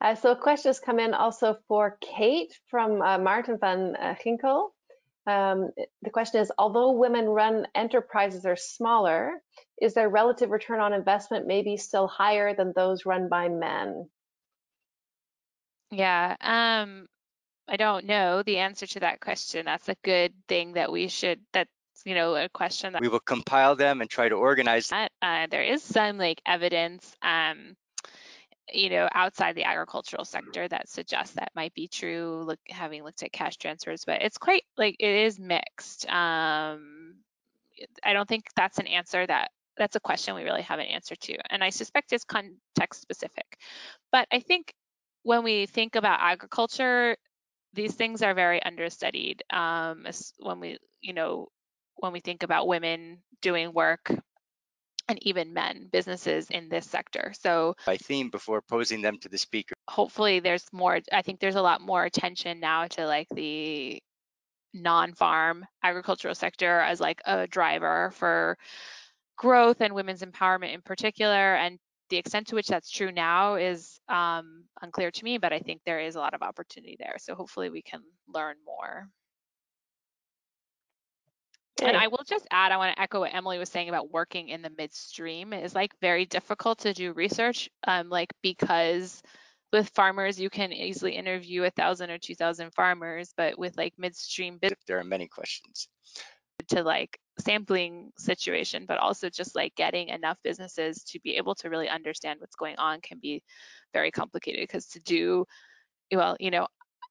Uh, so a question has come in also for Kate from uh, Martin van uh, Ginkel. Um, the question is, although women-run enterprises are smaller, is their relative return on investment maybe still higher than those run by men? yeah, um, I don't know the answer to that question. That's a good thing that we should, that's, you know, a question that We will compile them and try to organize that uh, there is some like evidence um you know outside the agricultural sector that suggests that might be true look having looked at cash transfers but it's quite like it is mixed um i don't think that's an answer that that's a question we really have an answer to and i suspect it's context specific but i think when we think about agriculture these things are very understudied um, when we, you know, when we think about women doing work and even men businesses in this sector. So by theme before posing them to the speaker. Hopefully there's more I think there's a lot more attention now to like the non-farm agricultural sector as like a driver for growth and women's empowerment in particular and the extent to which that's true now is um, unclear to me, but I think there is a lot of opportunity there. So hopefully we can learn more. Okay. And I will just add, I want to echo what Emily was saying about working in the midstream. It is like very difficult to do research, um, like because with farmers you can easily interview a thousand or two thousand farmers, but with like midstream, there are many questions to like sampling situation, but also just like getting enough businesses to be able to really understand what's going on can be very complicated because to do, well, you know,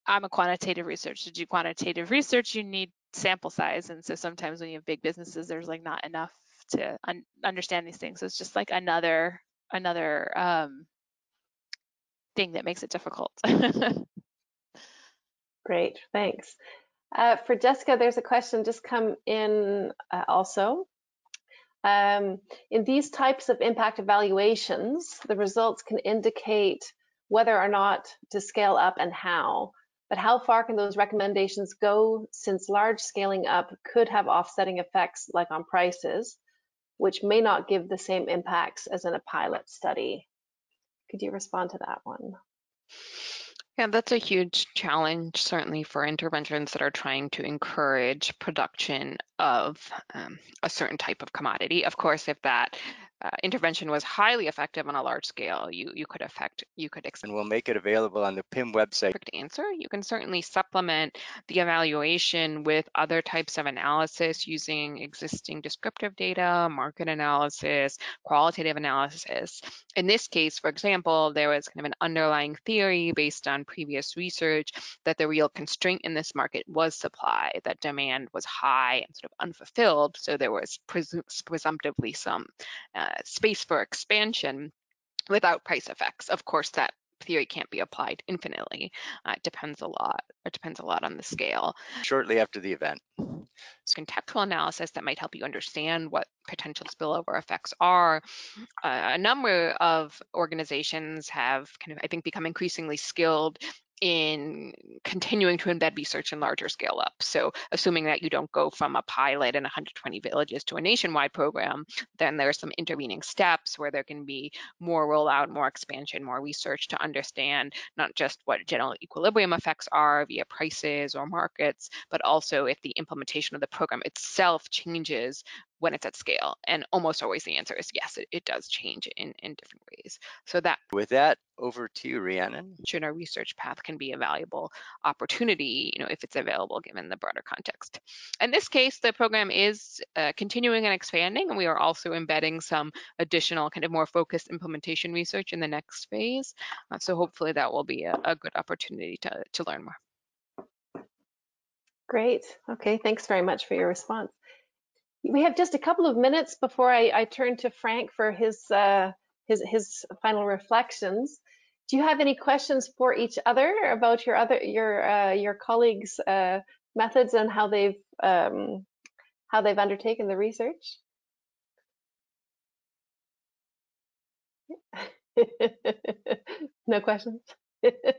I'm a quantitative research. To do quantitative research, you need sample size. And so sometimes when you have big businesses, there's like not enough to un understand these things. So it's just like another, another um, thing that makes it difficult. Great, thanks. Uh, for Jessica, there's a question just come in uh, also. Um, in these types of impact evaluations, the results can indicate whether or not to scale up and how. But how far can those recommendations go since large scaling up could have offsetting effects like on prices, which may not give the same impacts as in a pilot study? Could you respond to that one? Yeah, that's a huge challenge, certainly for interventions that are trying to encourage production of um, a certain type of commodity. Of course, if that uh, intervention was highly effective on a large scale, you you could affect you could expect. And we'll make it available on the PIM website. Answer. You can certainly supplement the evaluation with other types of analysis using existing descriptive data, market analysis, qualitative analysis. In this case, for example, there was kind of an underlying theory based on previous research that the real constraint in this market was supply, that demand was high and sort of unfulfilled, so there was presumptively some uh, space for expansion without price effects. Of course, that theory can't be applied infinitely. Uh, it depends a lot. It depends a lot on the scale. Shortly after the event. Contextual analysis that might help you understand what potential spillover effects are. Uh, a number of organizations have kind of, I think, become increasingly skilled in continuing to embed research in larger scale up. So assuming that you don't go from a pilot in 120 villages to a nationwide program, then there's some intervening steps where there can be more rollout, more expansion, more research to understand not just what general equilibrium effects are via prices or markets, but also if the implementation of the program itself changes when it's at scale? And almost always the answer is yes, it, it does change in, in different ways. So that with that, over to you, Rhiannon. A research path can be a valuable opportunity, you know, if it's available given the broader context. In this case, the program is uh, continuing and expanding, and we are also embedding some additional kind of more focused implementation research in the next phase. Uh, so hopefully that will be a, a good opportunity to, to learn more. Great. Okay, thanks very much for your response we have just a couple of minutes before I, I turn to Frank for his, uh, his, his final reflections. Do you have any questions for each other about your other your uh, your colleagues' uh, methods and how they've um, how they've undertaken the research? no questions.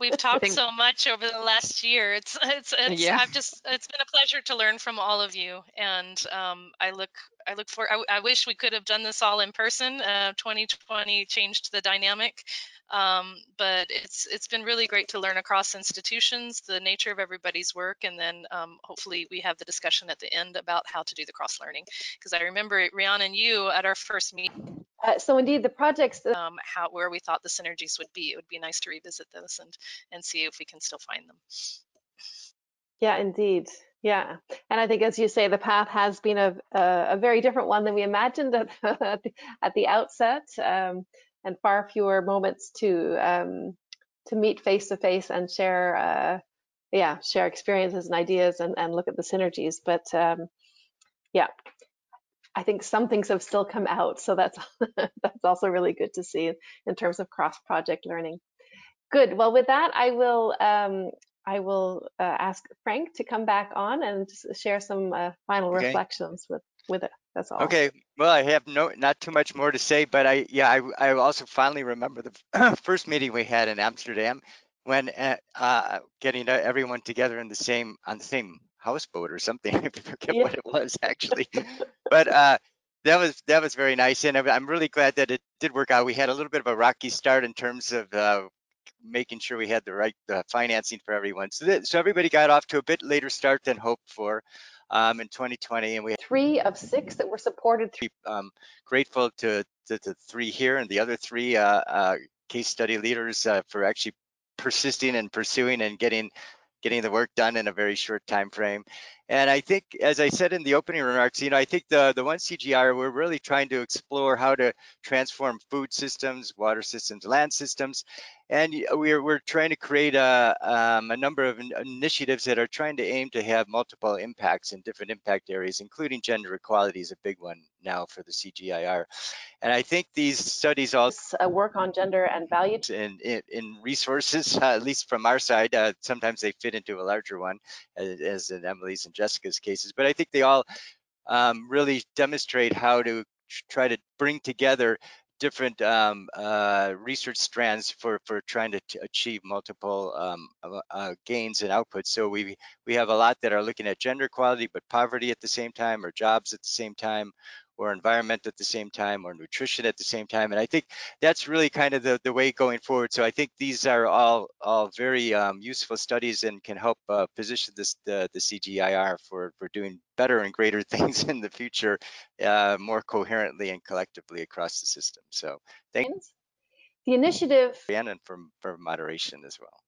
We've talked so much over the last year. It's it's it's yeah. I've just it's been a pleasure to learn from all of you, and um, I look I look for I, I, wish we could have done this all in person. Uh, 2020 changed the dynamic, um, but it's it's been really great to learn across institutions the nature of everybody's work, and then um, hopefully we have the discussion at the end about how to do the cross learning. Because I remember Rhiannon and you at our first meeting. Uh, so indeed, the projects um, how where we thought the synergies would be, it would be nice to revisit those and and see if we can still find them. Yeah, indeed. Yeah, and I think, as you say, the path has been a a, a very different one than we imagined at, at, the, at the outset, um, and far fewer moments to um, to meet face to face and share, uh, yeah, share experiences and ideas and, and look at the synergies. But um, yeah, I think some things have still come out, so that's that's also really good to see in terms of cross project learning. Good. Well, with that, I will um, I will uh, ask Frank to come back on and share some uh, final Okay. reflections with with it. That's all. Okay, well, I have no, not too much more to say, but I, yeah, I, I also finally remember the first meeting we had in Amsterdam when uh, uh, getting uh, everyone together in the same on the same houseboat or something. I forget Yeah. what it was actually, but uh, that was that was very nice, and I'm- really glad that it did work out. We had a little bit of a rocky start in terms of uh, making sure we had the right uh, financing for everyone. So that, so everybody got off to a bit later start than hoped for um, in 2020, and we had Three of six that were supported through um, grateful to, to the three here and the other three uh, uh, case study leaders uh, for actually persisting and pursuing and getting getting the work done in a very short time frame. And I think, as I said in the opening remarks, you know, I think the the one CGIAR we're really trying to explore how to transform food systems, water systems, land systems, and we're we're trying to create a um, a number of initiatives that are trying to aim to have multiple impacts in different impact areas, including gender equality is a big one now for the CGIAR. And I think these studies also uh, work on gender and value in, in, in resources, uh, at least from our side, uh, sometimes they fit into a larger one, as, as Emily's Jessica's cases. But I think they all um, really demonstrate how to try to bring together different um, uh, research strands for for trying to achieve multiple um, uh, gains and outputs. So we we have a lot that are looking at gender equality, but poverty at the same time, or jobs at the same time, or environment at the same time, or nutrition at the same time. And I think that's really kind of the, the way going forward. So I think these are all all very um, useful studies and can help uh, position this the, the CGIAR for for doing better and greater things in the future, uh, more coherently and collectively across the system. So thank chains. The initiative and for for moderation as well.